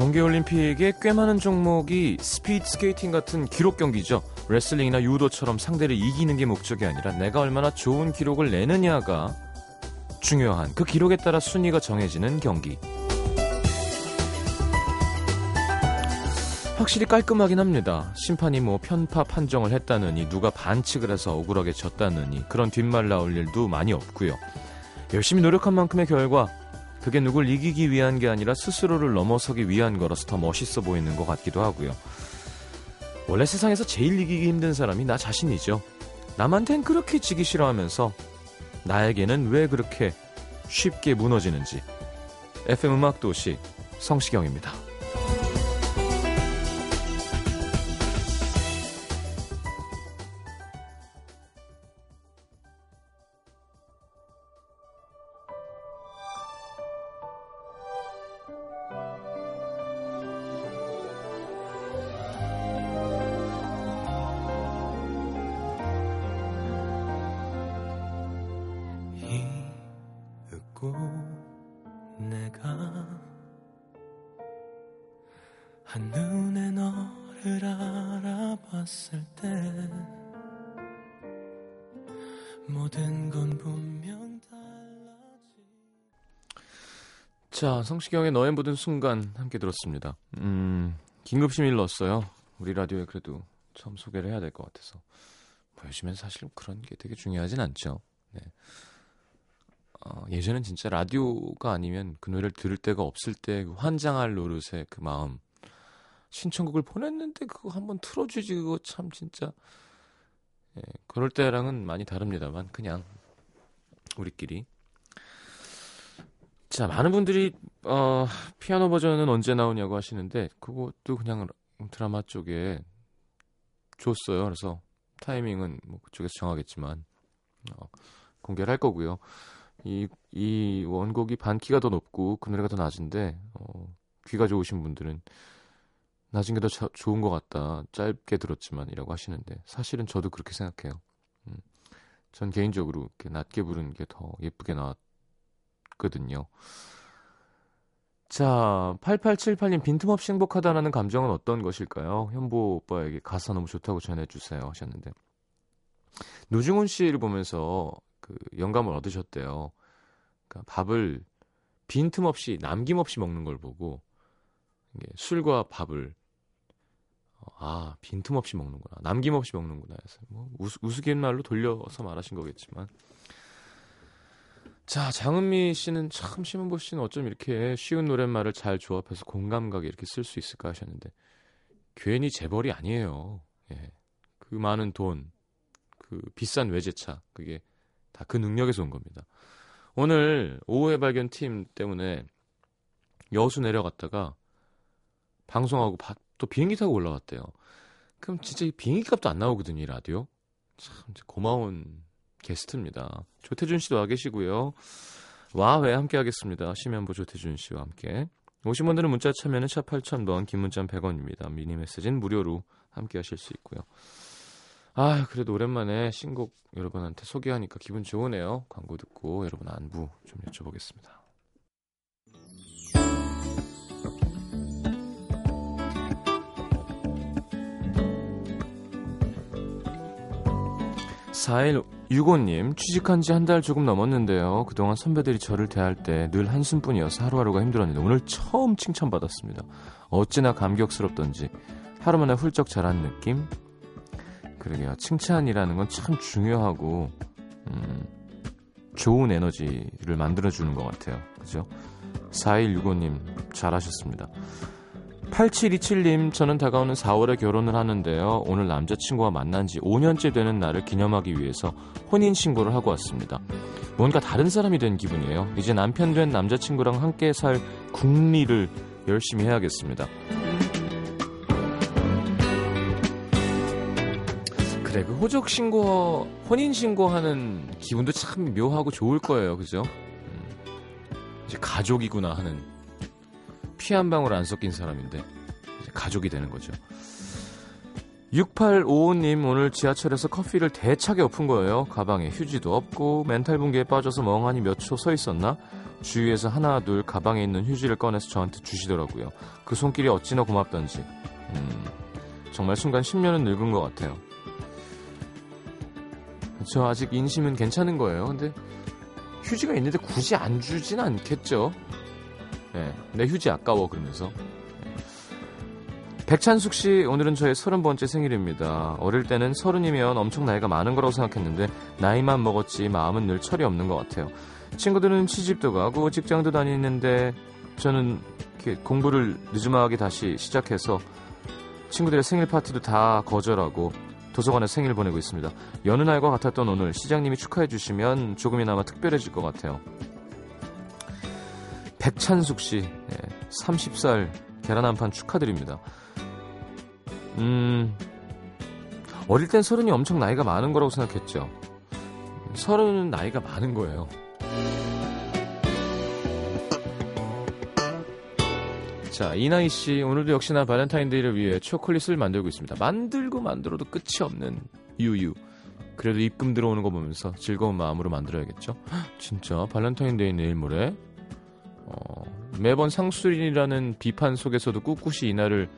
동계올림픽에 꽤 많은 종목이 스피드 스케이팅 같은 기록 경기죠. 레슬링이나 유도처럼 상대를 이기는 게 목적이 아니라 내가 얼마나 좋은 기록을 내느냐가 중요한 그 기록에 따라 순위가 정해지는 경기. 확실히 깔끔하긴 합니다. 심판이 뭐 편파 판정을 했다느니 누가 반칙을 해서 억울하게 졌다느니 그런 뒷말 나올 일도 많이 없고요. 열심히 노력한 만큼의 결과 그게 누굴 이기기 위한 게 아니라 스스로를 넘어서기 위한 거라서 더 멋있어 보이는 것 같기도 하고요. 원래 세상에서 제일 이기기 힘든 사람이 나 자신이죠. 남한텐 그렇게 지기 싫어하면서 나에게는 왜 그렇게 쉽게 무너지는지. FM 음악 도시 성시경입니다. 한눈에 너를 알아봤을 때 모든 건 분명 달라지 자 성시경의 너의 모든 순간 함께 들었습니다. 음 긴급심일 넣었어요. 우리 라디오에 그래도 처음 소개를 해야 될 것 같아서. 뭐 요즘엔 사실 그런 게 되게 중요하진 않죠. 네. 어, 예전엔 진짜 라디오가 아니면 그 노래를 들을 데가 없을 때그 환장할 노릇의 그 마음 신청곡을 보냈는데 그거 한번 틀어주지. 그거 참 진짜. 예, 그럴 때랑은 많이 다릅니다만 그냥 우리끼리. 자 많은 분들이 어, 피아노 버전은 언제 나오냐고 하시는데 그것도 그냥 드라마 쪽에 줬어요. 그래서 타이밍은 뭐 그쪽에서 정하겠지만 어, 공개를 할 거고요. 이, 이 원곡이 반키가 더 높고 그 노래가 더 낮은데 어, 귀가 좋으신 분들은 낮은 게 더 좋은 것 같다 짧게 들었지만이라고 하시는데 사실은 저도 그렇게 생각해요. 음, 전 개인적으로 이렇게 낮게 부르는 게더 예쁘게 나왔거든요. 자, 8878님 빈틈없이 행복하다라는 감정은 어떤 것일까요? 현보 오빠에게 가사 너무 좋다고 전해주세요 하셨는데 노중훈 씨를 보면서 그 영감을 얻으셨대요. 그러니까 밥을 빈틈없이 남김없이 먹는 걸 보고 술과 밥을 어, 아 빈틈없이 먹는구나 남김없이 먹는구나 해서 뭐 우스, 우스갯말로 돌려서 말하신 거겠지만 자 장은미 씨는 참 심은보 씨는 어쩜 이렇게 쉬운 노랫말을 잘 조합해서 공감가게 이렇게 쓸 수 있을까 하셨는데 괜히 재벌이 아니에요. 예. 그 많은 돈, 그 비싼 외제차 그게 다 그 능력에서 온 겁니다. 오늘 오후의 발견 팀 때문에 여수 내려갔다가 방송하고 또 비행기 타고 올라왔대요. 그럼 진짜 이 비행기 값도 안 나오거든요, 이 라디오. 참 고마운 게스트입니다. 조태준 씨도 와 계시고요. 와회 함께 하겠습니다. 심현보 조태준 씨와 함께. 오신 분들은 문자 참여는 샵 8000번, 긴 문자 100원입니다. 미니 메시지는 무료로 함께 하실 수 있고요. 아, 그래도 오랜만에 신곡 여러분한테 소개하니까 기분 좋으네요. 광고 듣고 여러분 안부 좀 여쭤보겠습니다. 4일 6호님 취직한 지 한 달 조금 넘었는데요. 그동안 선배들이 저를 대할 때 늘 한숨뿐이어서 하루하루가 힘들었는데 오늘 처음 칭찬받았습니다. 어찌나 감격스럽던지 하루 만에 훌쩍 자란 느낌 그러게요. 칭찬이라는 건 참 중요하고 음, 좋은 에너지를 만들어주는 것 같아요. 그죠? 4165님 잘하셨습니다. 8727님 저는 다가오는 4월에 결혼을 하는데요. 오늘 남자친구와 만난 지 5년째 되는 날을 기념하기 위해서 혼인신고를 하고 왔습니다. 뭔가 다른 사람이 된 기분이에요. 이제 남편 된 남자친구랑 함께 살 국리를 열심히 해야겠습니다. 그래 그 호적 신고 혼인 신고하는 기분도 참 묘하고 좋을 거예요 그죠 음, 이제 가족이구나 하는 피 한 방울 안 섞인 사람인데 이제 가족이 되는 거죠 6855님 오늘 지하철에서 커피를 대차게 엎은 거예요. 가방에 휴지도 없고 멘탈 붕괴에 빠져서 멍하니 몇 초 서 있었나? 주위에서 하나 둘 가방에 있는 휴지를 꺼내서 저한테 주시더라고요. 그 손길이 어찌나 고맙던지. 음, 정말 순간 10년은 늙은 것 같아요. 저 아직 인심은 괜찮은 거예요. 근데 휴지가 있는데 굳이 안 주진 않겠죠. 네, 내 휴지 아까워 그러면서. 백찬숙 씨, 오늘은 저의 서른 번째 생일입니다. 어릴 때는 서른이면 엄청 나이가 많은 거라고 생각했는데 나이만 먹었지 마음은 늘 철이 없는 것 같아요. 친구들은 시집도 가고 직장도 다니는데 저는 공부를 늦음하게 다시 시작해서 친구들의 생일 파티도 다 거절하고 도서관에 생일 보내고 있습니다. 여느 날과 같았던 오늘 시장님이 축하해 주시면 조금이나마 특별해질 것 같아요. 백찬숙 씨, 네, 30살 계란 한 판 축하드립니다. 음, 어릴 땐 서른이 엄청 나이가 많은 거라고 생각했죠. 서른은 나이가 많은 거예요. 자, 이나희 씨, 오늘도 역시나 발렌타인데이를 위해 초콜릿을 만들고 있습니다. 만들고 만들어도 끝이 없는 유유. 그래도 입금 들어오는 거 보면서 즐거운 마음으로 만들어야겠죠. 진짜 발렌타인데이 내일 모레. 어, 매번 상술이라는 비판 속에서도 꿋꿋이 이날을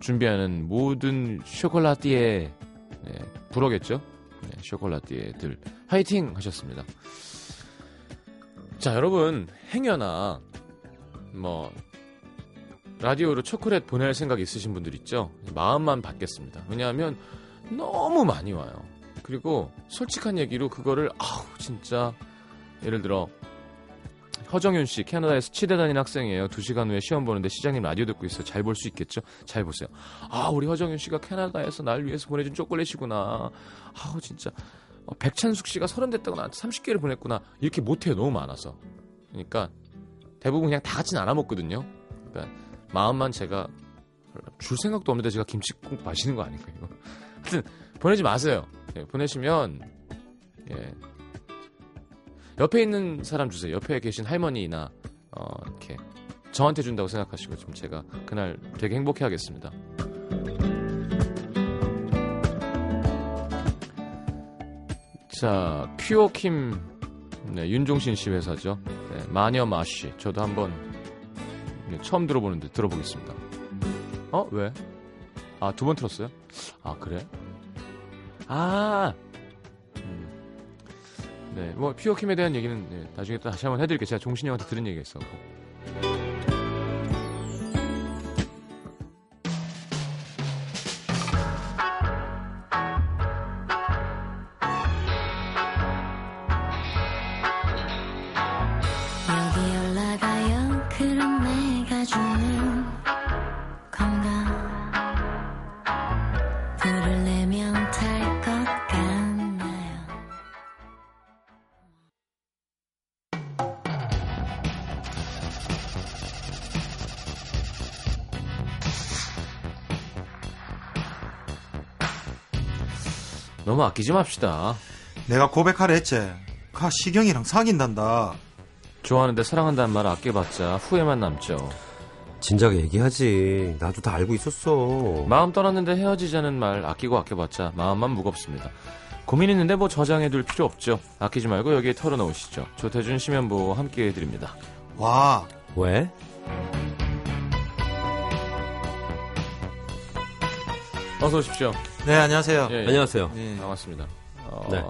준비하는 모든 쇼콜라띠에 네, 불어겠죠? 네, 쇼콜라띠에들 화이팅 하셨습니다. 자, 여러분 행여나 뭐 라디오로 초콜릿 보낼 생각 있으신 분들 있죠? 마음만 받겠습니다. 왜냐하면 너무 많이 와요. 그리고 솔직한 얘기로 그거를 아우 진짜 예를 들어 허정윤 씨 캐나다에서 치대 다니는 학생이에요. 2시간 후에 시험 보는데 시장님 라디오 듣고 있어요. 잘 볼 수 있겠죠? 잘 보세요. 아 우리 허정윤 씨가 캐나다에서 날 위해서 보내준 초콜릿이구나. 아우 진짜 어, 백찬숙 씨가 서른 됐다고 나한테 30개를 보냈구나. 이렇게 못해요. 너무 많아서. 그러니까 대부분 그냥 다 같이 나눠 먹거든요. 그러니까 마음만 제가 줄 생각도 없는데 제가 김치국 마시는 거 아닌가요? 하여튼 보내지 마세요. 예, 보내시면 예, 옆에 있는 사람 주세요. 옆에 계신 할머니나 어, 이렇게 저한테 준다고 생각하시고 좀 제가 그날 되게 행복해 하겠습니다. 자, 퓨어킴 네, 윤종신 씨 회사죠. 네, 마녀 마쉬. 저도 한번 네, 처음 들어보는데 들어보겠습니다. 어? 왜? 아, 두 번 틀었어요? 아, 그래? 아! 네, 뭐 피어킴에 대한 얘기는 네, 나중에 또 다시 한번 해드릴게요. 제가 종신이 형한테 들은 얘기가 있어 너무 아끼지 맙시다. 내가 고백하려 했지. 가 시경이랑 사귄단다. 좋아하는데 사랑한다는 말 아껴봤자 후회만 남죠. 진작에 얘기하지. 나도 다 알고 있었어. 마음 떠났는데 헤어지자는 말 아끼고 아껴봤자 마음만 무겁습니다. 고민 있는데 뭐 저장해둘 필요 없죠. 아끼지 말고 여기에 털어놓으시죠. 조태준 심연보 함께 해드립니다. 와. 왜? 어서 오십시오. 네, 안녕하세요. 예, 예. 안녕하세요. 네. 반갑습니다. 어, 네.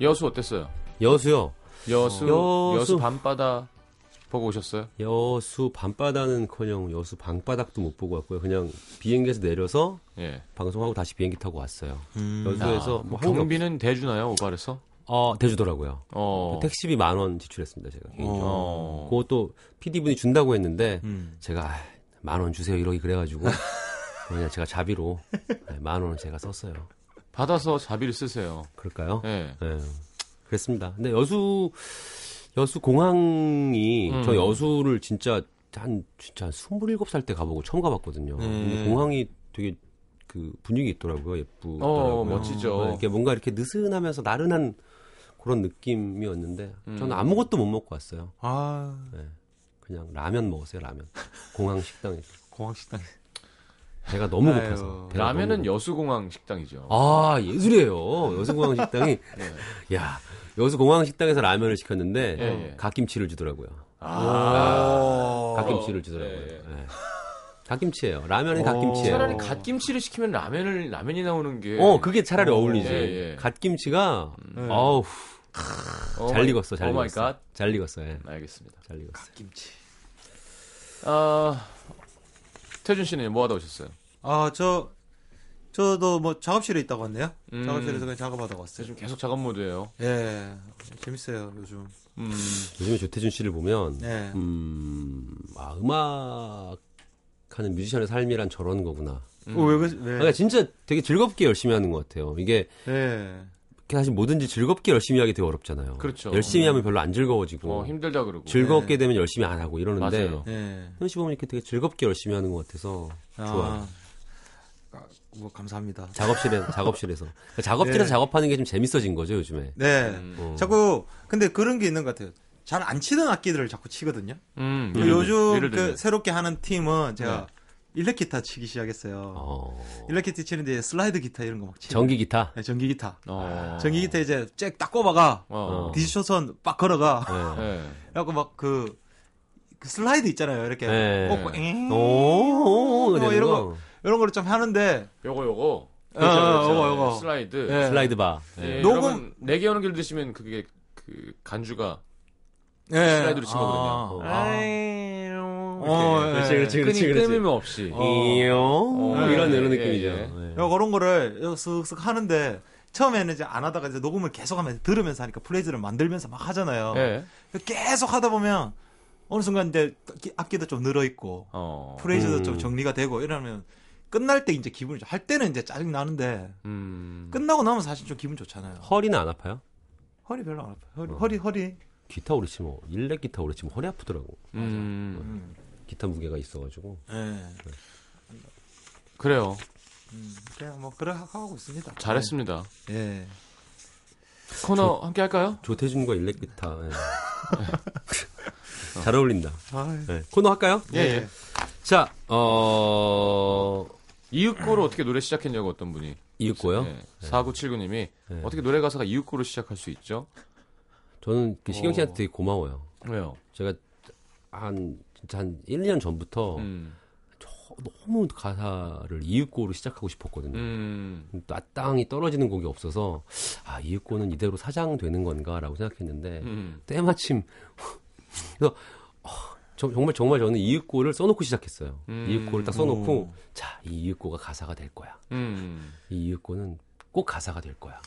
여수 어땠어요? 여수요. 여수, 여수. 여수 밤바다 보고 오셨어요? 여수 밤바다는커녕 여수 방바닥도 못 보고 왔고요. 그냥 비행기에서 내려서 예. 방송하고 다시 비행기 타고 왔어요. 음. 여수에서 아, 뭐 경비는 대주나요? 오발에서? 어, 대주더라고요. 어. 택시비 만 원 지출했습니다, 제가 개인적으로. 어. 그것도 PD분이 준다고 했는데 음. 제가 만 원 주세요 이러기 그래가지고 그냥 제가 자비로 네, 만 원을 제가 썼어요. 받아서 자비를 쓰세요. 그럴까요? 예. 네. 그랬습니다. 근데 여수 여수 공항이 음. 저 여수를 진짜 한 진짜 한 27살 때 가보고 처음 가봤거든요. 네. 근데 공항이 되게 그 분위기 있더라고요. 예쁘더라고요. 어, 멋지죠. 네, 이렇게 뭔가 이렇게 느슨하면서 나른한 그런 느낌이었는데 음. 저는 아무것도 못 먹고 왔어요. 아, 그냥 라면 먹었어요. 라면. 공항 식당에서. 공항 식당. 배가 너무 아유. 고파서. 배가 라면은 너무 여수공항 식당이죠. 아 예술이에요. 여수공항 식당이 네. 야 여수공항 식당에서 라면을 시켰는데 예, 예. 갓김치를 주더라고요. 아, 갓김치를 주더라고요. 예, 예. 예. 갓김치예요. 라면은 오. 갓김치예요. 차라리 갓김치를 시키면 라면을 라면이 나오는 게 어 그게 차라리 어. 어울리지. 예, 예. 갓김치가 네. 어우 오잘 마이- 익었어, 잘 익었어. 갓. 잘 익었어. 예. 알겠습니다. 잘 익었어. 김치. 아 태준 씨는 뭐 하다 오셨어요? 아, 저, 저도 뭐 작업실에 있다고 왔네요. 음. 작업실에서 그냥 작업하다 왔어요. 요즘 계속 작업 모드예요. 예, 재밌어요, 요즘. 음, 요즘에 조태준 씨를 보면 예. 음, 아, 음악 하는 뮤지션의 삶이란 저런 거구나. 음. 어, 왜, 그, 왜? 그러니까 진짜 되게 즐겁게 열심히 하는 것 같아요. 이게 예. 사실 뭐든지 즐겁게 열심히 하기 되게 어렵잖아요. 그렇죠. 열심히 하면 별로 안 즐거워지고 어, 힘들다 그러고. 즐겁게 되면 열심히 안 하고 이러는데 맞아요. 예. 현씨 보면 이렇게 되게 즐겁게 열심히 하는 것 같아서 좋아요. 아, 뭐, 감사합니다. 작업실에 작업실에서 그러니까 작업실에서 네. 작업하는 게 좀 재밌어진 거죠 요즘에. 네. 음. 어. 자꾸, 근데 그런 게 있는 것 같아요. 잘 안 치던 악기들을 자꾸 치거든요. 음, 그 요즘 그. 새롭게 하는 팀은 제가 일렉 기타 치기 시작했어요. 어. 일렉 기타 치는데 슬라이드 기타 이런 거 막 치고. 전기 기타. 네, 전기 기타. 어. 전기 기타 이제 잭 딱 꼽아가. 어. distortion 빡 걸어가. 네. 네. 그래갖고 막 그, 그 슬라이드 있잖아요. 이렇게. 네. 엥. 오, 오, 뭐 되는 이런 거. 거, 이런 거를 좀 하는데, 요거 요거. 어, 어, 요거, 요거. 슬라이드. 예. 슬라이드 바. 예, 녹음- 녹음 내기 하는 길 드시면 그게 그 간주가 예. 슬라이드로 친 거거든요. 아. 아. 어, 예. 그렇지, 그렇지, 그렇지, 끊임, 그렇지. 끊임 없이. 어. 이요 어, 이런 예, 이런 예, 느낌이죠. 예. 네. 야, 그런 거를 쓱쓱 하는데, 처음에는 이제 안 하다가 이제 녹음을 계속 하면서 들으면서 하니까 플레이즈를 만들면서 막 하잖아요. 예. 계속 하다 보면, 어느 순간 이제 악기- 악기도 좀 늘어 있고, 어. 프레이즈도 음. 좀 정리가 되고, 이러면, 끝날 때 이제 기분이, 좋- 할 때는 이제 짜증 나는데, 음. 끝나고 나면 사실 좀 기분 좋잖아요. 허리는 안 아파요? 허리 별로 안 아파요. 허리, 어. 허리, 허리. 기타 오래 치면 일렉 기타 오래 치면 허리 아프더라고. 음. 음. 기타 무게가 있어가지고. 예. 그래요. 음, 그냥 뭐, 그래 하고 있습니다. 잘했습니다. 예. 코너 함께 할까요? 조태준과 일렉 기타. 예. 잘 어울린다. 아, 네. 코너 할까요? 예, 예. 자, 어 이윽고로 어떻게 노래 시작했냐고 어떤 분이. 이윽고요. 예. 4979님이 네. 어떻게 노래 가사가 이윽고로 시작할 수 있죠? 저는 그 시경 씨한테 어. 되게 고마워요. 왜요? 제가 한 진짜 한 1, 2년 전부터 음. 너무 가사를 이윽고로 시작하고 싶었거든요. 음. 또 땅이 떨어지는 곡이 없어서 아 이윽고는 이대로 사장되는 건가라고 생각했는데 음. 때마침 그래서 어, 저- 정말 정말 저는 이윽고를 써놓고 시작했어요. 음. 이윽고를 딱 써놓고 오. 자 이 이윽고가 가사가 될 거야. 음. 이 이윽고는 꼭 가사가 될 거야.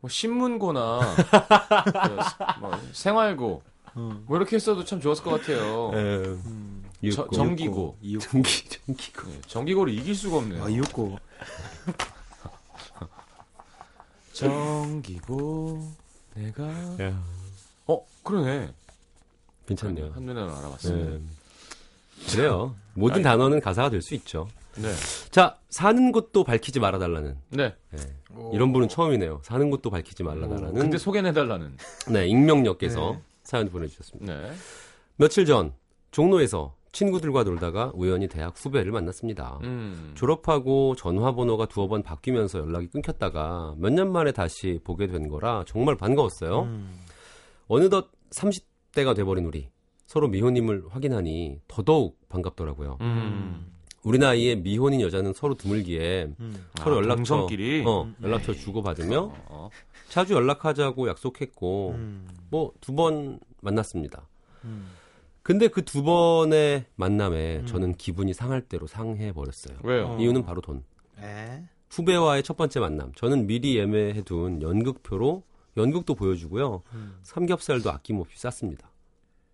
뭐 신문고나 그뭐 생활고 음. 뭐 이렇게 했어도 참 좋았을 것 같아요. 음. 저-. 정기고. 이윽고. 정기 정기고. 예, 정기고를 이길 수가 없네요. 아, 이윽고. 정기고 내가 어 그러네. 괜찮네요. 한눈에 알아봤습니다. 네. 그래요. 모든 단어는 가사가 될 수 있죠. 네. 자, 사는 곳도 밝히지 말아달라는. 네. 네. 이런 분은 처음이네요. 사는 곳도 밝히지 말아달라는. 근데 소개해달라는. 네, 익명역께서 네. 사연 보내주셨습니다. 네. 며칠 전 종로에서 친구들과 놀다가 우연히 대학 후배를 만났습니다. 음. 졸업하고 전화번호가 두어 번 바뀌면서 연락이 끊겼다가 몇 년 만에 다시 보게 된 거라 정말 반가웠어요. 음. 어느덧 30 대가 돼버린 우리 서로 미혼임을 확인하니 더더욱 반갑더라고요. 음. 우리 나이에 미혼인 여자는 서로 드물기에 음. 서로 아, 연락처 동성끼리? 어, 연락처 주고 받으며 어. 자주 연락하자고 약속했고 음. 뭐두 번 만났습니다. 음. 근데 그 두 번의 만남에 저는 기분이 상할 대로 상해 버렸어요. 왜요? 어. 이유는 바로 돈. 에? 후배와의 첫 번째 만남. 저는 미리 예매해둔 연극표로 연극도 보여주고요. 음. 삼겹살도 아낌없이 쌌습니다.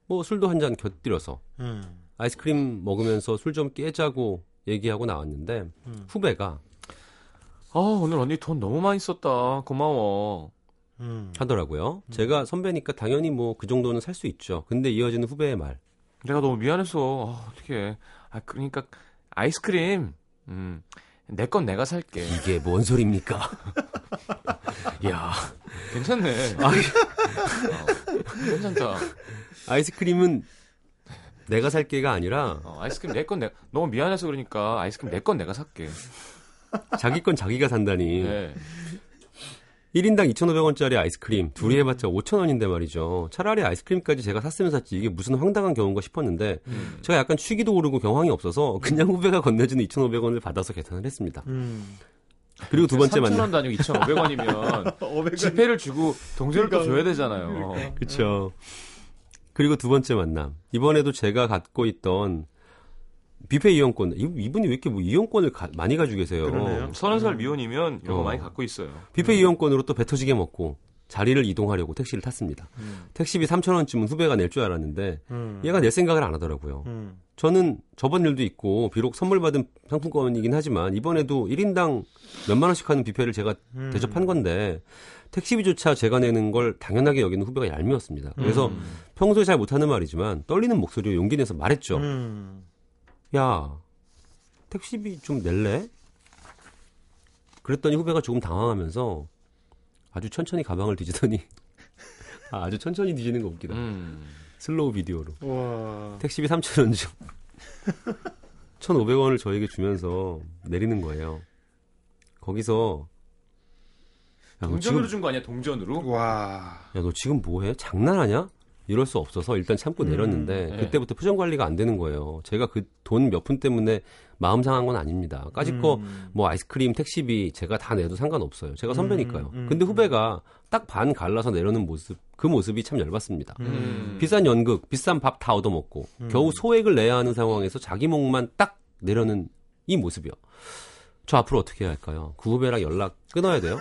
뭐 술도 한 잔 곁들여서 음. 아이스크림 먹으면서 술 좀 깨자고 얘기하고 나왔는데 음. 후배가 아 오늘 언니 돈 너무 많이 썼다. 고마워. 음. 하더라고요. 제가 선배니까 당연히 뭐 그 정도는 살 수 있죠. 근데 이어지는 후배의 말. 내가 너무 미안해서 아, 어떻게? 아 그러니까 아이스크림. 음. 내 건 내가 살게. 이게 뭔 소리입니까? 야, 괜찮네. 아, 어, 괜찮다. 아이스크림은 내가 살 게가 아니라 어, 아이스크림 내 건 내가 너무 미안해서 그러니까 아이스크림 내 건 내가 살게. 자기 건 자기가 산다니. 네. 1인당 2,500원짜리 아이스크림 둘이 해봤자 5,000원인데 말이죠. 차라리 아이스크림까지 제가 샀으면 샀지 이게 무슨 황당한 경우인가 싶었는데 음. 제가 약간 취기도 오르고 경황이 없어서 그냥 후배가 건네주는 2,500원을 받아서 계산을 했습니다. 음. 그리고 두 번째 만남. 3,000원도 아니고 2,500원이면 500원. 지폐를 주고 동전을 또 줘야 되잖아요. 그렇죠. 그리고 두 번째 만남. 이번에도 제가 갖고 있던 뷔페 이용권. 이- 이분이 왜 이렇게 뭐 이용권을 가- 많이 가지고 계세요? 그러네요. 서른 살 미혼이면 이런 거 어. 많이 갖고 있어요. 뷔페 이용권으로 또 배 터지게 먹고 자리를 이동하려고 택시를 탔습니다. 음. 택시비 3,000원쯤은 후배가 낼 줄 알았는데 음. 얘가 낼 생각을 안 하더라고요. 음. 저는 저번 일도 있고 비록 선물 받은 상품권이긴 하지만 이번에도 1인당 몇만 원씩 하는 뷔페를 제가 음. 대접한 건데 택시비조차 제가 내는 걸 당연하게 여기는 후배가 얄미웠습니다. 그래서 음. 평소에 잘 못하는 말이지만 떨리는 목소리로 용기 내서 말했죠. 음. 야 택시비 좀 낼래? 그랬더니 후배가 조금 당황하면서 아주 천천히 가방을 뒤지더니 아, 아주 천천히 뒤지는 거 웃기다. 음. 슬로우 비디오로. 와. 택시비 3,000원 중 1,500원을 저에게 주면서 내리는 거예요. 거기서 야, 너 동전으로 준 거 아니야? 동전으로? 와. 야, 너 지금 뭐 해? 장난하냐? 이럴 수 없어서 일단 참고 음, 내렸는데 네. 그때부터 표정 관리가 안 되는 거예요. 제가 그 돈 몇 푼 때문에 마음 상한 건 아닙니다. 까짓 음. 거뭐 아이스크림, 택시비 제가 다 내도 상관없어요. 제가 선배니까요. 음, 음, 근데 음. 후배가 딱 반 갈라서 내려는 모습 그 모습이 참 열받습니다. 음. 비싼 연극, 비싼 밥 다 얻어먹고 음. 겨우 소액을 내야 하는 상황에서 자기 목만 딱 내려는 이 모습이요. 저 앞으로 어떻게 해야 할까요? 그 후배랑 연락 끊어야 돼요?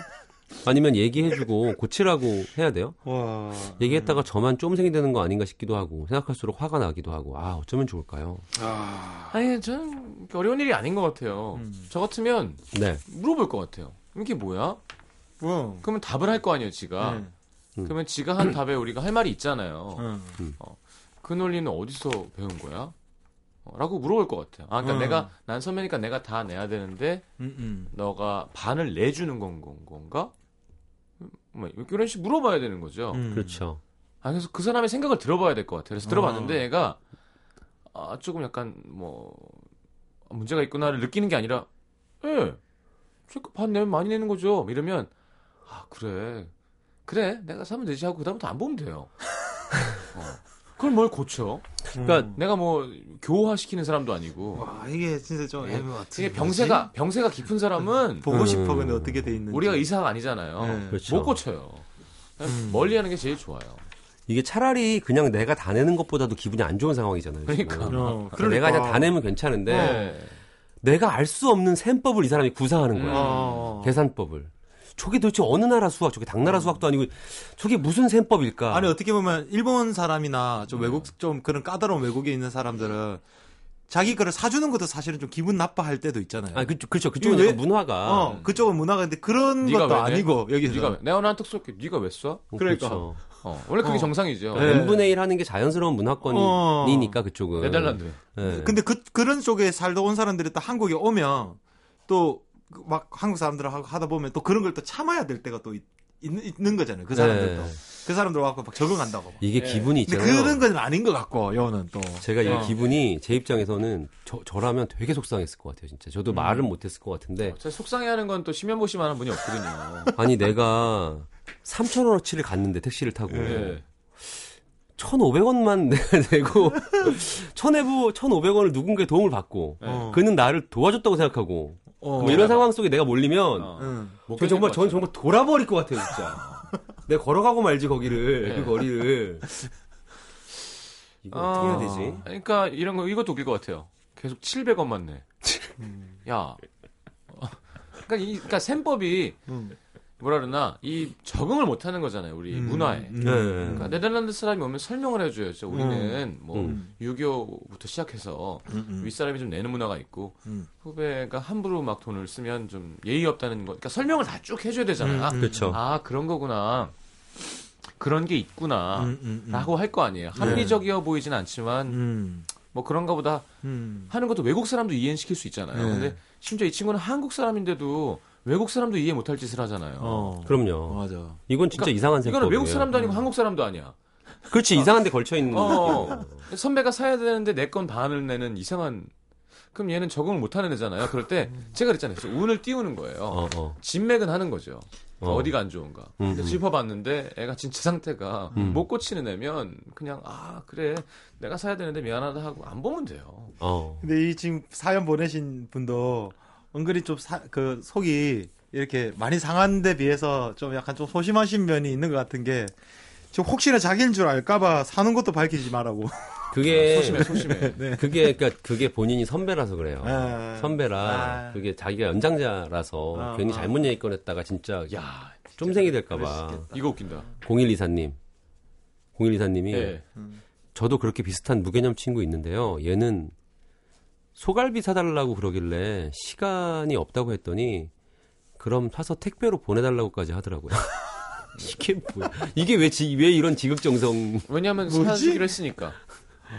아니면 얘기해주고 고치라고 해야 돼요? 와. 얘기했다가 저만 쫌생이 되는 거 아닌가 싶기도 하고 생각할수록 화가 나기도 하고 아 어쩌면 좋을까요? 아. 아니, 전 어려운 일이 아닌 것 같아요. 음. 저 같으면 네, 물어볼 것 같아요. 이게 뭐야? 뭐. 그러면 답을 할 거 아니에요, 지가. 네. 음. 그러면 지가 한 답에 우리가 할 말이 있잖아요. 음. 그 논리는 어디서 배운 거야? 어, 라고 물어볼 것 같아요. 아, 그러니까 음. 내가 난 선배니까 내가 다 내야 되는데 음. 음. 너가 반을 내주는 건 건- 건가? 뭐 이런 식 물어봐야 되는 거죠. 음. 그렇죠. 아 그래서 그 사람의 생각을 들어봐야 될 것 같아요. 그래서 아. 들어봤는데 얘가 아 조금 약간 뭐 문제가 있구나를 느끼는 게 아니라 예, 제가 반 내면 많이 내는 거죠. 이러면 아 그래 그래 내가 사면 되지 하고 그다음부터 안 보면 돼요. 어. 그걸 뭘 고쳐? 그러니까 내가 뭐 교화시키는 사람도 아니고 와 이게 진짜 좀 예. 애매 같은. 이게 병세가 병세가 깊은 사람은 보고 음. 싶어 근데 어떻게 돼 있는지. 우리가 의사가 아니잖아요. 네. 그렇죠. 못 고쳐요. 음. 멀리하는 게 제일 좋아요. 이게 차라리 그냥 내가 다 내는 것보다도 기분이 안 좋은 상황이잖아요. 그러니까. 어, 그러니까 내가 그냥 다 내면 괜찮은데 네. 내가 알 수 없는 셈법을 이 사람이 구사하는 거야. 음. 어. 계산법을. 저게 도대체 어느 나라 수학? 저게 당나라 수학도 아니고 저게 무슨 셈법일까? 아니 어떻게 보면 일본 사람이나 좀 외국 좀 그런 까다로운 외국에 있는 사람들은 자기 거를 사주는 것도 사실은 좀 기분 나빠할 때도 있잖아요. 아, 그, 그렇죠. 그쪽은 왜- 문화가 어, 그쪽은 문화가 근데 그런 것도? 아니고 여기서 네가 내가 나한테 쏠게. 네가 왜 쏴? 어, 그러니까. 그렇죠. 어, 원래 그게 어. 정상이죠. 네. n분의 1 하는 게 자연스러운 문화권이니까 그쪽은. 네덜란드. 네. 근데 그 그런 쪽에 살다 온 사람들이 또 한국에 오면 또 막 한국 사람들하고 하다 보면 또 그런 걸 또 참아야 될 때가 또 있, 는 거잖아요. 그 사람들도 네. 그 사람들 와서 막 적응한다고. 이게 네. 기분이 근데 있잖아요. 그런 건 아닌 것 같고 여는 또. 제가 이 어. 기분이 제 입장에서는 저, 저라면 되게 속상했을 것 같아요, 진짜. 저도 말은 못했을 것 같은데. 제 속상해하는 건 또 심연보시만한 분이 없거든요. 아니, 내가 3,000원어치를 갔는데 택시를 타고. 네. 1,500원만 내고, 1,000에부, 1,500원을 누군가의 도움을 받고, 네. 어. 그는 나를 도와줬다고 생각하고, 어. 뭐 이런 상황 속에 내가 몰리면, 어. 응. 못저 정말, 같아요. 정말 돌아버릴 것 같아요, 진짜. 내가 걸어가고 말지, 거기를, 네. 그 거리를. 이거 어떻게 해야 되지? 그러니까 이런 거 이것도 웃길 것 같아요. 계속 700원만 내. 야. 어. 그러니까 이 그러니까 셈법이 음. 뭐라 그러나 이 적응을 못 하는 거잖아요, 우리 음. 문화에. 음. 네. 그러니까 네덜란드 사람이 오면 설명을 해줘야죠. 우리는 뭐 음. 유교부터 시작해서 음, 음. 윗사람이 좀 내는 문화가 있고 음. 후배가 함부로 막 돈을 쓰면 좀 예의 없다는 거. 그러니까 설명을 다 쭉 해줘야 되잖아요. 아, 음, 음. 그렇죠. 아 그런 거구나. 그런 게 있구나. 음, 음, 음. 라고 할 거 아니에요. 합리적이어 보이진 않지만 음. 뭐 그런가 보다 음. 하는 것도 외국 사람도 이해시킬 수 있잖아요. 네. 근데 심지어 이 친구는 한국 사람인데도 외국 사람도 이해 못할 짓을 하잖아요. 어. 그럼요. 맞아. 이건 진짜 그러니까 이상한 생각이에요. 이거는 외국 사람도 아니고 한국 사람도 아니야. 그렇지 이상한 데 걸쳐 있는 어, 선배가 사야 되는데 내 건 반을 내는 이상한. 그럼 얘는 적응을 못 하는 애잖아요. 그럴 때 제가 그랬잖아요. 운을 띄우는 거예요. 어, 어. 진맥은 하는 거죠. 어. 어. 디가안 좋은가. 음, 음. 짚어봤는데 애가 진짜 상태가 음. 못 고치는 애면 그냥 아 그래 내가 사야 되는데 미안하다 하고 안 보면 돼요. 어. 근데 이 지금 사연 보내신 분도 은근히 좀 그 속이 이렇게 많이 상한 데 비해서 좀 약간 좀 소심하신 면이 있는 것 같은 게 지금 혹시나 자기인 줄 알까봐 사는 것도 밝히지 말라고. 그게 소심해 소심해. 네. 그게 그러니까 그게 본인이 선배라서 그래요. 아. 선배라 아. 그게 자기가 연장자라서 아, 괜히 아. 잘못 얘기 꺼냈다가 진짜 야 쫌생이 될까봐. 이거 웃긴다. 0124님. 0124님이 예. 저도 그렇게 비슷한 무개념 친구 있는데요. 얘는 소갈비 사달라고 그러길래 시간이 없다고 했더니 그럼 사서 택배로 보내달라고까지 하더라고요. 이게 뭐야? 이게 왜, 지, 왜 이런 지극정성 왜냐하면? 사주기로 했으니까.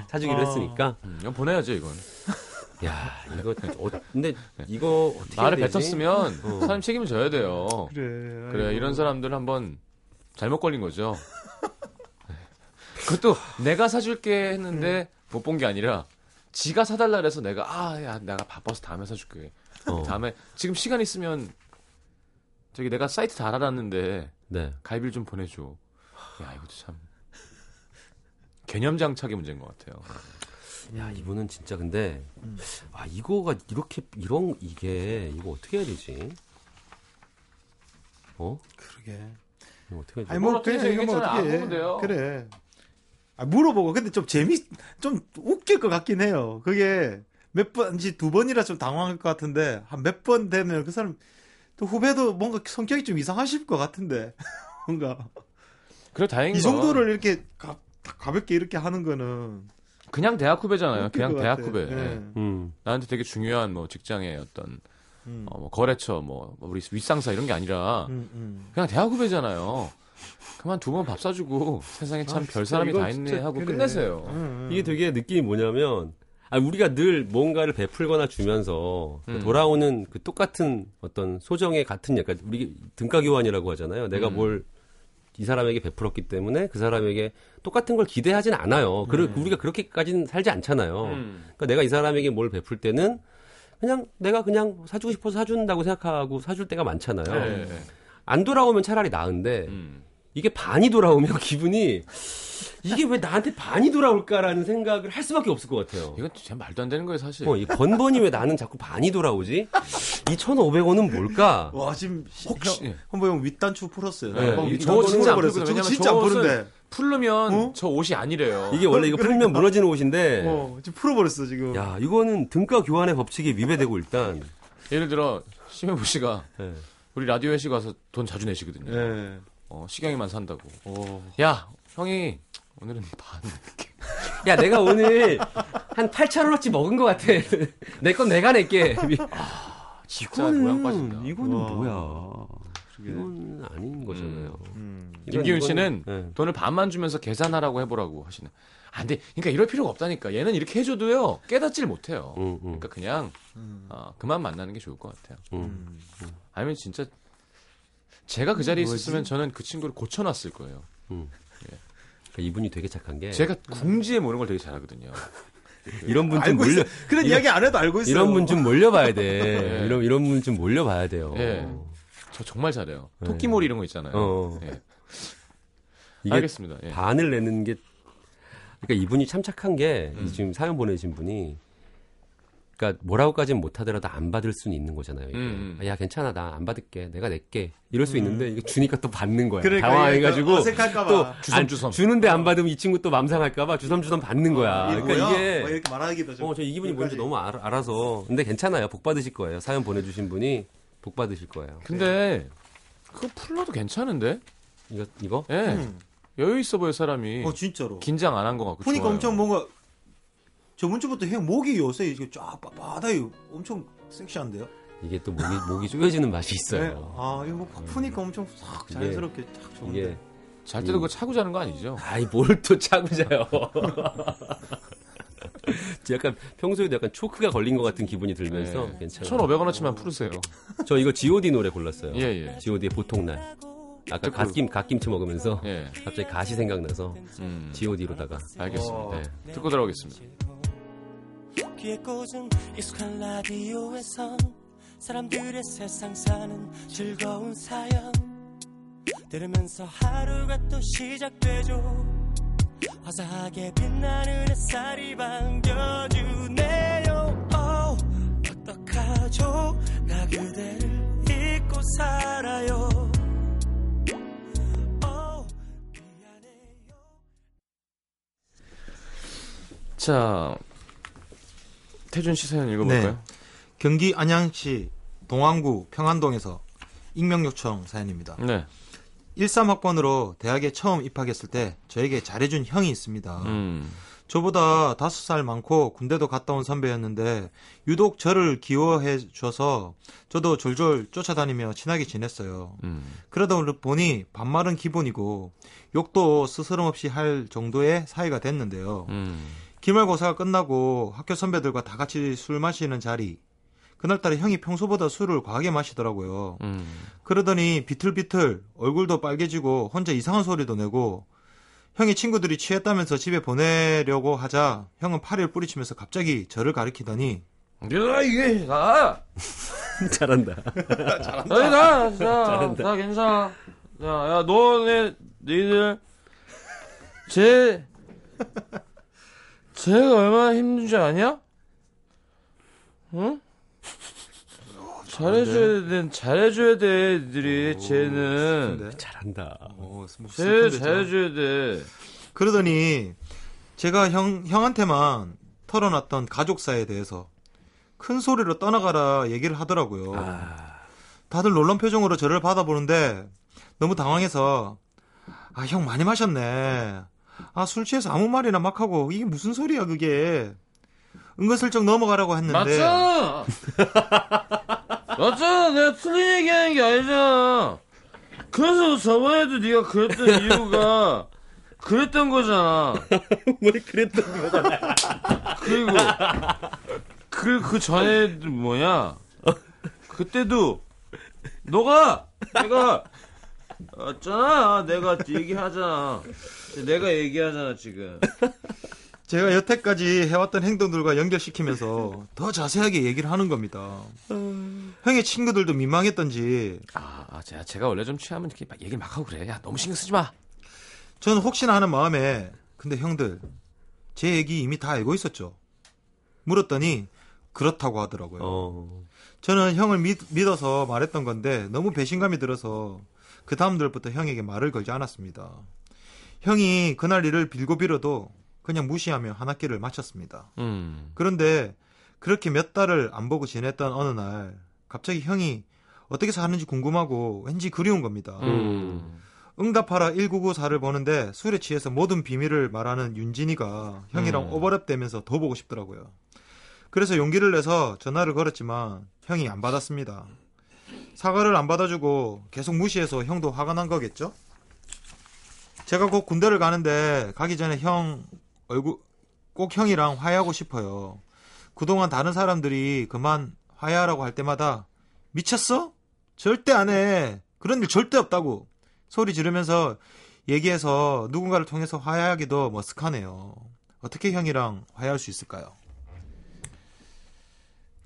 사주기로 아. 했으니까? 음, 이건 보내야죠 이건. 야, 이거, 어, 근데 이거 어떻게 말을? 뱉었으면 어. 사람 책임을 져야 돼요. 그래. 그래 아이고. 이런 사람들 한번 잘못 걸린 거죠. 네. 그것도 내가 사줄게 했는데 못본 게 아니라 지가 사달라 그래서 내가 아 야 내가 바빠서 다음에 사줄게. 어, 다음에 지금 시간 있으면 저기 내가 사이트 다 알아놨는데 네. 갈비를 좀 보내줘. 야 이것도 참 개념 장착의 문제인 것 같아요. 야, 이분은 진짜 근데, 음. 아, 이거가 이렇게, 이런, 이게, 이거 어떻게 해야 되지? 어? 그러게. 이거 어떻게 해야 되지? 아니 뭐뭘 어떻게 그래 이거 뭐 어떻게. 그래. 아, 물어보고 근데 좀 재미 좀 웃길 것 같긴 해요. 그게 몇 번지 두 번이라 좀 당황할 것 같은데 한 몇 번 되면 그 사람 또 후배도 뭔가 성격이 좀 이상하실 것 같은데 뭔가 그래 다행인 이건 정도를 이렇게 가, 가볍게 이렇게 하는 거는 그냥 대학 후배잖아요. 그냥 것 대학 같아. 후배. 예. 예. 음, 나한테 되게 중요한 뭐 직장의 어떤 음. 어, 뭐 거래처 뭐 우리 윗상사 이런 게 아니라 음, 음. 그냥 대학 후배잖아요. 그만 두 번 밥 사주고 세상에 참 아, 별 사람이 다 있네 하고 그래. 끝내세요. 음, 음. 이게 되게 느낌이 뭐냐면, 아, 우리가 늘 뭔가를 베풀거나 주면서 그 음. 돌아오는 그 똑같은 어떤 소정의 같은 약간 우리 등가 교환이라고 하잖아요. 내가 음. 뭘이 사람에게 베풀었기 때문에 그 사람에게 똑같은 걸 기대하진 않아요. 그러, 우리가 그렇게까지는 살지 않잖아요. 음. 그러니까 내가 이 사람에게 뭘 베풀 때는 그냥 내가 그냥 사주고 싶어서 사준다고 생각하고 사줄 때가 많잖아요. 네, 네. 안 돌아오면 차라리 나은데 음. 이게 반이 돌아오면 기분이 이게 왜 나한테 반이 돌아올까라는 생각을 할 수밖에 없을 것 같아요. 이건 진짜 말도 안 되는 거예요, 사실. 어, 이 번번이 왜 나는 자꾸 반이 돌아오지? 이 1,500원은 뭘까? 와 지금 혹시- 형, 한번 형 윗단추 풀었어요. 네, 윗단추 저거 진짜 안. 저거 왜냐면 진짜 안저 푸는데. 풀르면 어? 저 옷이 아니래요. 이게 원래 이거 풀면 무너지는 옷인데, 어, 지금 풀어버렸어 지금. 야, 이거는 등가 교환의 법칙이 위배되고 일단, 예를 들어 심현보 씨가 예. 우리 라디오 회식 와서 돈 자주 내시거든요. 예. 어, 시경이만 산다고. 오. 야, 형이 오늘은 반. 야, 내가 오늘 한 8,000원어치 먹은 것 같아. 내 건 내가 낼게. 진짜 모양 빠진다. 이거는 와. 뭐야. 이건 아닌 거잖아요. 음. 이건- 김기훈 이건- 씨는 예. 돈을 반만 주면서 계산하라고 해보라고 하시네. 안 돼. 그러니까 이럴 필요가 없다니까. 얘는 이렇게 해줘도요 깨닫질 못해요. 음, 음, 그러니까 그냥 음. 어, 그만 만나는 게 좋을 것 같아요. 음. 음. 아니면 진짜 제가 그 자리에? 있었으면 저는 그 친구를 고쳐놨을 거예요. 그러니까 이분이 되게 착한 게 제가 궁지에 모는 걸 되게 잘하거든요. 이런 분 좀 몰려 있어. 그런 이런- 이야기 안 해도 알고 있어요. 이런 분 좀 몰려봐야 돼. 네. 이런 이런 분 좀 몰려봐야 돼요. 예. 저 정말 잘해요. 네. 토끼몰이 이런 거 있잖아요. 어. 예. 이게 알겠습니다. 예. 반을 내는 게 그러니까 이분이 참 착한 게 음. 지금 사연 보내신 분이 그러니까 뭐라고까지는 못하더라도 안 받을 수는 있는 거잖아요. 음, 음. 야 괜찮아 나 안 받을게 내가 낼게 이럴 수 있는데 이게 주니까 또 받는 거야. 그러니까 당황해가지고 어색할까봐. 또 주섬주섬. 안- 주는데 안 받으면 이 친구 또 맘상할까봐 주섬주섬 받는 거야. 이게 그러니까 뭐야? 이게 뭐 이렇게 말하기도 좀. 어, 저 이 기분이 뭔지. 너무 알, 알아 서. 근데 괜찮아요. 복 받으실 거예요. 사연 보내주신 분이 복 받으실 거예요. 근데 그거 풀러도 괜찮은데? 이거, 이거? 예. 음. 여유 있어 보여 사람이. 어 진짜로. 긴장 안 한 것 같고. 보니까 좋아요. 엄청 뭔가 저번 주부터 형 목이 요새 이게 쫙 바다요. 엄청 섹시한데요. 이게 또 목이, 목이 쪼여지는 맛이 네. 있어요. 아 이거 팍 푸니까 엄청 싹 이게- 자연스럽게 딱 좋은데. 이게, 잘 때도 그거 차고 자는 거 아니죠? 아이, 뭘 또 차고 자요. 약간 평소에도 약간 초크가 걸린 것 같은 기분이 들면서 네. 괜찮아요. 1,500원어치만 풀으세요. 저 이거 G.O.D 노래 골랐어요. 예, 예. G.O.D의 보통 날. 아까 듣고- 갓김 갓김치 먹으면서 예. 갑자기 가시 생각나서 음. G.O.D로다가 알겠습니다. 어. 네. 듣고 들어오겠습니다. 귀에 꽂은 익숙한 라디오에선 사람들의 세상 사는 즐거운 사연. 들으면서 하루가 또 시작되죠. 화사하게 빛나는 햇살이 반겨주네요. Oh, 어떡하죠? 나 그대를 잊고 살아요. Oh, 자, 태준 씨 사연 읽어볼까요? 네. 경기 안양시 동안구 평안동에서 익명 요청 사연입니다. 네. 13학번으로 대학에 처음 입학했을 때 저에게 잘해준 형이 있습니다. 음. 저보다 다섯 살 많고 군대도 갔다 온 선배였는데 유독 저를 기워해 줘서 저도 졸졸 쫓아다니며 친하게 지냈어요. 음. 그러다 보니 반말은 기본이고 욕도 스스럼 없이 할 정도의 사이가 됐는데요. 음. 기말고사가 끝나고 학교 선배들과 다 같이 술 마시는 자리. 그날따라 형이 평소보다 술을 과하게 마시더라고요. 음. 그러더니 비틀비틀 얼굴도 빨개지고 혼자 이상한 소리도 내고 형이 친구들이 취했다면서 집에 보내려고 하자 형은 팔을 뿌리치면서 갑자기 저를 가리키더니 야, 이게, 나! 잘한다. 아니, 나, 나, 나 괜찮아. 야, 야, 너네, 너희들, 쟤, 쟤가 얼마나 힘든지 아냐? 응? 잘해줘야 돼, 잘해줘야 돼, 애들이, 쟤는. 근데 잘한다. 어, 뭐쟤 슬픈데 좀. 잘해줘야 돼. 그러더니 제가 형 형한테만 털어놨던 가족사에 대해서 큰 소리로 떠나가라 얘기를 하더라고요. 아, 다들 놀란 표정으로 저를 받아보는데 너무 당황해서 아 형 많이 마셨네. 아 술 취해서 아무 말이나 막 하고 이게 무슨 소리야 그게. 은근슬쩍 넘어가라고 했는데 맞잖아! 맞잖아! 내가 틀린 얘기하는 게 아니잖아! 그래서 저번에도 네가 그랬던 이유가, 그랬던 거잖아. 뭘 그랬던 거잖아. 그리고, 그, 그 전에 뭐냐? 그때도, 너가, 내가, 맞잖아. 내가 얘기하잖아. 내가 얘기하잖아, 지금. 제가 여태까지 해왔던 행동들과 연결시키면서 더 자세하게 얘기를 하는 겁니다. 형의 친구들도 민망했던지 아, 아, 제가, 제가 원래 좀 취하면 이렇게 막 얘기를 막 하고 그래. 야, 너무 신경 쓰지 마. 저는 혹시나 하는 마음에 근데 형들 제 얘기 이미 다 알고 있었죠. 물었더니 그렇다고 하더라고요. 어. 저는 형을 믿, 믿어서 말했던 건데 너무 배신감이 들어서 그 다음날부터 형에게 말을 걸지 않았습니다. 형이 그날 일을 빌고 빌어도 그냥 무시하며 한 학기를 마쳤습니다. 음. 그런데 그렇게 몇 달을 안 보고 지냈던 어느 날 갑자기 형이 어떻게 사는지 궁금하고 왠지 그리운 겁니다. 음. 응답하라 1994를 보는데 술에 취해서 모든 비밀을 말하는 윤진이가 형이랑 음. 오버랩되면서 더 보고 싶더라고요. 그래서 용기를 내서 전화를 걸었지만 형이 안 받았습니다. 사과를 안 받아주고 계속 무시해서 형도 화가 난 거겠죠? 제가 곧 군대를 가는데 가기 전에 형 얼굴 꼭 형이랑 화해하고 싶어요. 그동안 다른 사람들이 그만 화해하라고 할 때마다 미쳤어? 절대 안 해. 그런 일 절대 없다고. 소리 지르면서 얘기해서 누군가를 통해서 화해하기도 머쓱하네요. 어떻게 형이랑 화해할 수 있을까요?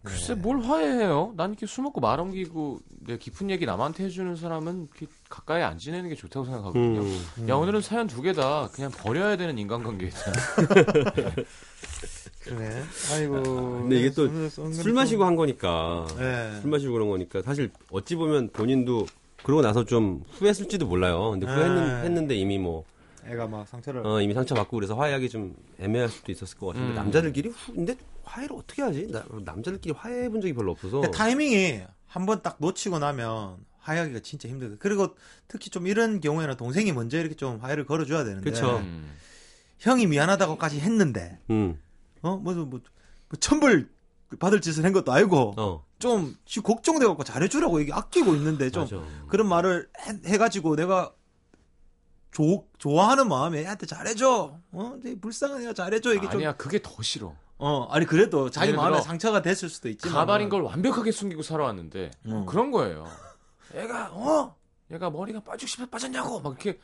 글쎄 뭘 화해해요? 난 이렇게 술 먹고 말 옮기고 내 깊은 얘기 남한테 해주는 사람은 이렇게 가까이 안 지내는 게 좋다고 생각하거든요. 음. 야 오늘은 사연 두 개 다 그냥 버려야 되는 인간관계잖아. 그러네. 아이고. 근데 이게 또 술 마시고 한 거니까. 네. 술 마시고 그런 거니까 사실 어찌 보면 본인도 그러고 나서 좀 후회했을지도 몰라요. 근데 네. 후회했는데 이미 뭐 애가 막 상처를. 어, 이미 상처 받고 그래서 화해하기 좀 애매할 수도 있었을 것 같은데 음. 남자들끼리 후, 근데 화해를 어떻게 하지? 나, 남자들끼리 화해해 본 적이 별로 없어서. 근데 타이밍이 한 번 딱 놓치고 나면 화해하기가 진짜 힘들거든. 그리고 특히 좀 이런 경우에는 동생이 먼저 이렇게 좀 화해를 걸어줘야 되는데. 그쵸. 음. 형이 미안하다고까지 했는데, 음. 어, 뭐, 뭐, 뭐 천벌 받을 짓을 한 것도 알고, 어. 좀, 지 걱정돼갖고 잘해주라고 이게 아끼고 있는데, 좀, 맞아. 그런 말을 해, 가지고 내가, 조, 좋아하는 마음에 애한테 잘해줘. 어, 내 불쌍한 애가 잘해줘. 이게 좀, 아니야 그게 더 싫어. 어, 아니, 그래도 자기 마음에 상처가 됐을 수도 있지만. 가발인 걸 완벽하게 숨기고 살아왔는데 어. 그런 거예요. 애가 어 얘가 머리가 빠지고 싶어 빠졌냐고 막 이렇게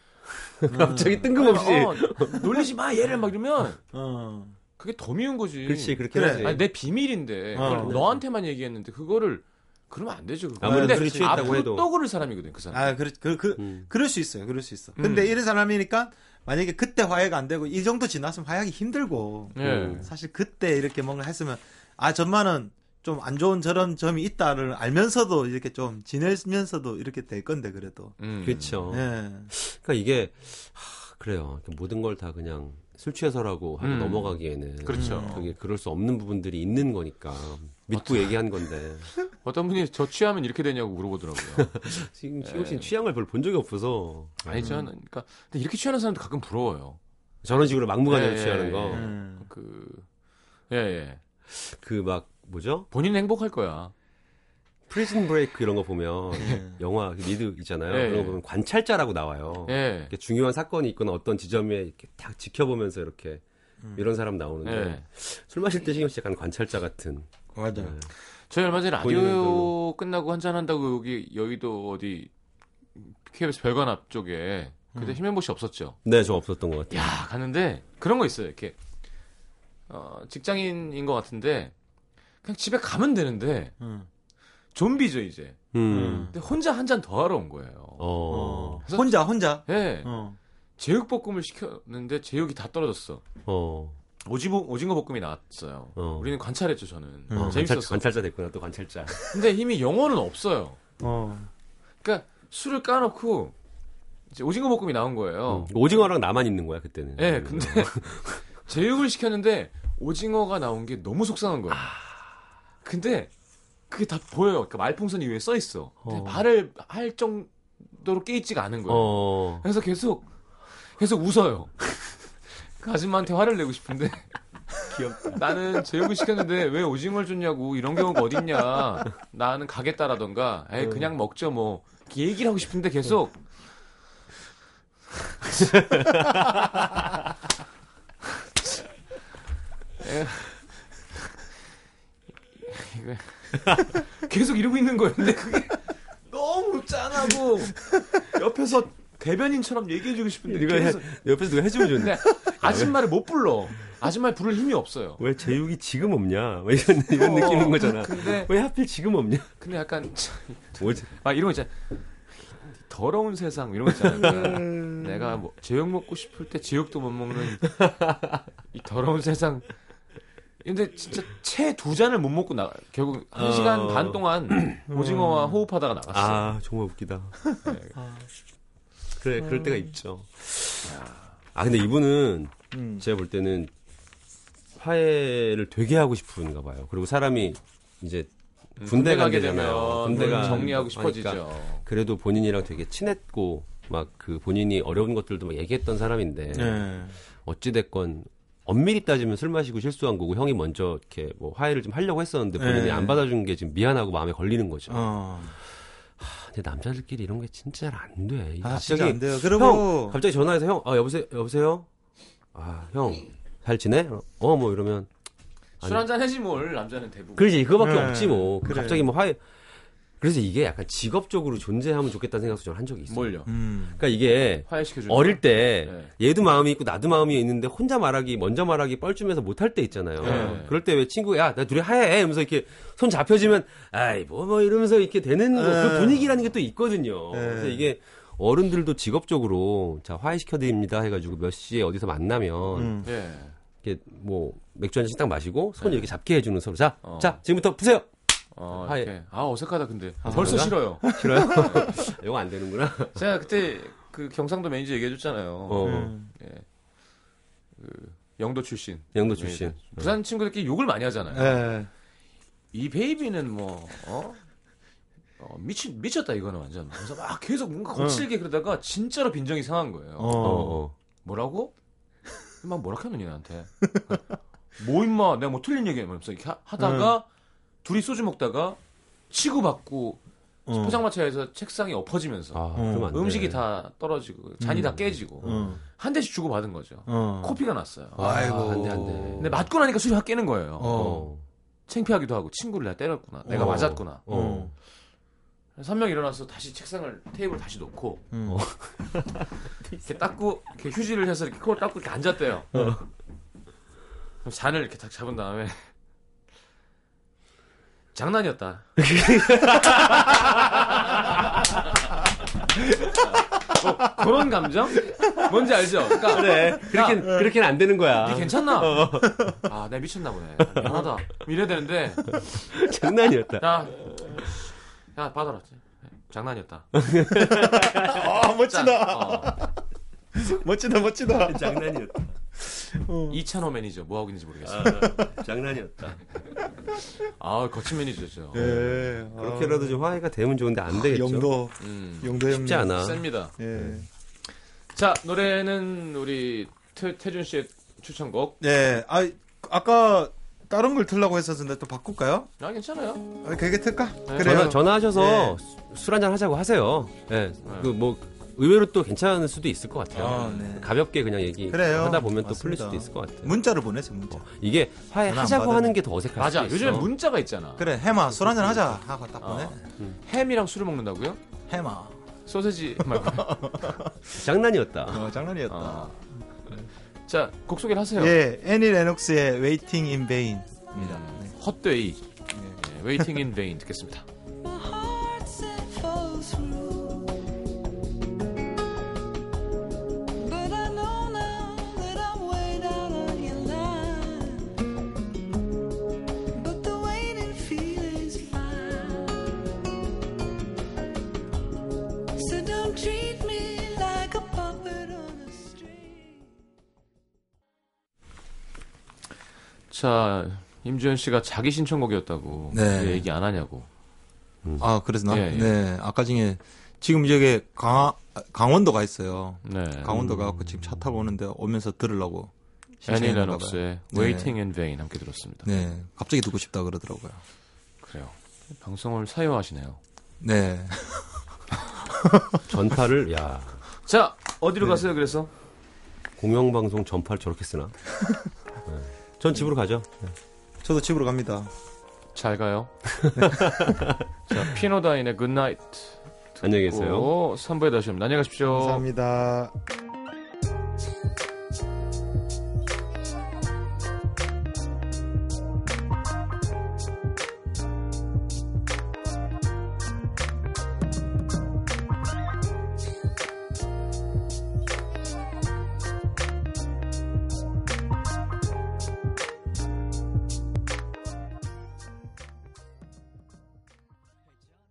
갑자기 뜬금없이. 어, 놀리지 마 얘를 막 이러면 어. 그게 더 미운 거지. 그렇지, 그렇게 그래. 아니 내 비밀인데 그걸 어. 너한테만 얘기했는데 그거를 그러면 안 되죠. 그거. 아무리 근데 술이 취했다고 앞으로 해도. 또 그럴 사람이거든 그 사람. 아, 그, 그, 그, 음. 그럴 수 있어요. 그럴 수 있어. 근데 음. 이런 사람이니까 만약에 그때 화해가 안 되고 이 정도 지났으면 화해하기 힘들고 예. 음. 사실 그때 이렇게 뭔가 했으면 아 전만은 좀 안 좋은 저런 점이 있다를 알면서도 이렇게 좀 지내면서도 이렇게 될 건데 그래도 음. 그렇죠. 예. 그러니까 이게 하, 그래요. 모든 걸 다 그냥 술 취해서라고 하고 음. 넘어가기에는 그렇죠. 그게 그럴 수 없는 부분들이 있는 거니까 믿고 얘기한 건데 어떤 분이 저 취하면 이렇게 되냐고 물어보더라고요. 지금 시국 예. 씨는 취한 걸별본 적이 없어서 아니 저는 그러니까 근데 이렇게 취하는 사람도 가끔 부러워요. 저런 식으로 막무가내로 예, 취하는 예, 거. 예. 음. 그 예, 예. 그 막 뭐죠? 본인 은 행복할 거야. 프리즌 브레이크 이런 거 보면 예. 영화 그 미드 있잖아요. 예, 그런 거 예. 보면 관찰자라고 나와요. 예. 중요한 사건이 있거나 어떤 지점에 이렇게 딱 지켜보면서 이렇게 이런 사람 나오는데 예. 술 마실 때 신경 씨 약간 관찰자 같은. 맞아. 예. 저희 얼마 전에 라디오 별로. 끝나고 한잔 한다고 여기 여의도 어디 KBS 별관 앞쪽에 그때 김현보 씨 없었죠. 네, 저 없었던 것 같아요. 야 가는데 그런 거 있어요. 이렇게 어, 직장인인 것 같은데 그냥 집에 가면 되는데 음. 좀비죠 이제. 음. 근데 혼자 한 잔 더 하러 온 거예요. 어. 그래서- 혼자 혼자. 예. 어. 제육볶음을 시켰는데 제육이 다 떨어졌어. 어. 오징어 오징어 볶음이 나왔어요. 어. 우리는 관찰했죠 저는. 음. 어, 재밌었어. 관찰, 관찰 자 됐구나, 또 관찰자. 근데 힘이 영어는 없어요. 어. 그러니까 술을 까놓고 이제 오징어 볶음이 나온 거예요. 음. 오징어랑 나만 있는 거야, 그때는. 예, 근데 제육을 시켰는데 오징어가 나온 게 너무 속상한 거예요. 근데 그게 다 보여요. 그러니까 말풍선 위에 써 있어. 근데 어. 말을 할 정도로 깨 있지가 않은 거예요. 어. 그래서 계속 계속 웃어요. 그 아줌마한테 화를 내고 싶은데 귀엽다. 나는 제육을 시켰는데 왜 오징어를 줬냐고 이런 경우가 어딨냐. 나는 가겠다라던가. 에이 그냥 먹죠 뭐. 얘기를 하고 싶은데 계속 계속 이러고 있는. 근데 그게 너무 짠하고 옆에서 대변인처럼 얘기해주고 싶은데 누가 해, 옆에서 누가 해주면 좋네. 아줌마를 못 불러. 아줌마를 부를 힘이 없어요. 왜 제육이 지금 없냐? 뭐 이런, 이런 어, 느낌인 거잖아. 근데 왜 하필 지금 없냐? 근데 약간 뭐지? 막 이런 거 있잖아. 더러운 세상 이런 거 있잖아요. 내가 뭐 제육 먹고 싶을 때 제육도 못 먹는 이 더러운 세상. 근데 진짜 채 두 잔을 못 먹고 나 결국 한 어. 시간 반 동안 오징어와 호흡하다가 나갔어. 아, 정말 웃기다. 네. 그래, 그럴 때가 있죠. 아, 근데 이분은 음. 제가 볼 때는 화해를 되게 하고 싶은가 봐요. 그리고 사람이 이제 군대 가게 되잖아요. 군대가 음, 정리하고 싶어지죠. 하니까 그래도 본인이랑 되게 친했고 막 그 본인이 어려운 것들도 막 얘기했던 사람인데 예. 어찌 됐건 엄밀히 따지면 술 마시고 실수한 거고 형이 먼저 이렇게 뭐 화해를 좀 하려고 했었는데 본인이 네. 안 받아준 게 지금 미안하고 마음에 걸리는 거죠. 어. 근데 남자들끼리 이런 게 진짜 잘안 돼. 아, 갑자기 진짜 안 돼요. 형 그리고 갑자기 전화해서 형, 아 여보세요, 여보세요. 아 형 잘 지내? 어 뭐 이러면 술 한 잔 해지 뭘 남자는 대부분. 그러지 그거밖에 네, 없지 뭐. 그래. 갑자기 뭐 화해. 그래서 이게 약간 직업적으로 존재하면 좋겠다는 생각도 저는 한 적이 있어요. 뭘요? 음. 그러니까 이게 화해시켜주는 어릴 때 네. 얘도 마음이 있고 나도 마음이 있는데 혼자 말하기 먼저 말하기 뻘쭘해서 못할 때 있잖아요. 네. 그럴 때 왜 친구 야 나 둘이 하해 이러면서 이렇게 손 잡혀지면 아이 뭐뭐 이러면서 이렇게 되는 거, 그 네. 분위기라는 게 또 있거든요. 네. 그래서 이게 어른들도 직업적으로 자 화해시켜 드립니다 해가지고 몇 시에 어디서 만나면 음. 예. 이렇게 뭐 맥주 한 잔씩 딱 마시고 손 이렇게 잡게 해주는 서로 자, 어. 자 지금부터 푸세요. 어, 화해. 이렇게. 아 어색하다 근데 아, 벌써 그런가? 싫어요. 싫어요? 이거 안 되는구나. 제가 그때 그 경상도 매니저 얘기해줬잖아요. 어. 음. 영도 출신. 영도 출신. 네. 부산 친구들끼리 욕을 많이 하잖아요. 예. 이 baby는 뭐 어? 어, 미치, 미쳤다 이거는 완전. 그래서 막 계속 뭔가 거칠게 그러다가 진짜로 빈정이 상한 거예요. 어. 어, 어. 뭐라고? 막 뭐라 하느니 나한테. 뭐 임마 내가 뭐 틀린 얘기 하면서 이렇게 하- 하다가 둘이 소주 먹다가 치고받고 어. 포장마차에서 책상이 엎어지면서 아, 돼. 음식이 다 떨어지고 잔이 음. 다 깨지고 어. 한 대씩 주고 받은 거죠. 어. 코피가 났어요. 아이고. 아, 안 돼, 안 돼. 근데 맞고 나니까 술이 확 깨는 거예요. 어. 어. 창피하기도 하고 친구를 내가 때렸구나. 내가 어. 맞았구나. 어. 한명 일어나서 다시 책상을 테이블 다시 놓고 음. 이렇게 닦고 이렇게 휴지를 해서 이렇게 코를 닦고 이렇게 앉았대요. 잔을 이렇게 딱 잡은 다음에 장난이었다. 뭐, 그런 감정? 뭔지 알죠? 그러니까 그래. 그렇게 야, 그렇게는 안 되는 거야. 니 괜찮나? 아, 내가 미쳤나 보네. 미안하다. 이래야 되는데, 장난이었다. 야, 야, 받아라. 장난이었다. 아 멋지다. 어, 멋지다 멋지다. 장난이었다. 이찬호 매니저 뭐 하고 있는지 모르겠어요. 아, 장난이었다. 아, 거친 매니저죠. 예. 그렇게라도 좀 화해가 되면 좋은데 안 되겠죠. 영도 음, 영도 형님. 쉽지 않아. 셉니다. 예. 자, 노래는 우리 태, 태준 씨의 추천곡. 예. 아 아까 다른 걸 틀라고 했었는데 또 바꿀까요? 아, 괜찮아요. 아, 그게 틀까? 네. 그래요. 전화, 전화하셔서 술 한잔 하자고 하세요. 예. 그뭐 의외로 또 괜찮을 수도 있을 것 같아요. 아, 네. 가볍게 그냥 얘기 그래요. 하다 보면 또 풀릴 맞습니다. 수도 있을 것 같아요. 문자를 보내세요 문자. 이게 전화 안 화해하자고. 하는 게 더 어색할 맞아. 수도 요즘에 있어. 문자가 있잖아. 그래 해마 술 한잔 하자 하고 딱 보내. 어. 햄이랑 술을 먹는다고요? 해마. 소세지 말고. 장난이었다. 어, 장난이었다. 어. 자, 곡 소개를 하세요. 예, 애니 레녹스의 Waiting in Vain입니다. 음, 헛되이. 예, Waiting in Vain 듣겠습니다. 자, 임주현 씨가 자기 신청곡이었다고 네. 왜 얘기 안 하냐고. 아, 그랬나? 예, 예. 네. 아까 중에 지금 여기 강 강원도 가 있어요. 네. 강원도 가고 지금 차 타고 오는데 오면서 들으려고. 애니 신청했나 레녹스의 봐요. Waiting in Vain 함께 들었습니다. 네. 네. 갑자기 듣고 싶다 그러더라고요. 그래요. 방송을 사유하시네요. 네. 전파를 야 자, 어디로 네. 가세요, 그래서? 공영방송 전파를 저렇게 쓰나? 전 집으로 가죠. 네. 저도 집으로 갑니다. 잘 가요. 자, 피노다인의 Good Night. 안녕히 계세요. 3부에 다시 옵니다. 안녕히 가십시오. 감사합니다.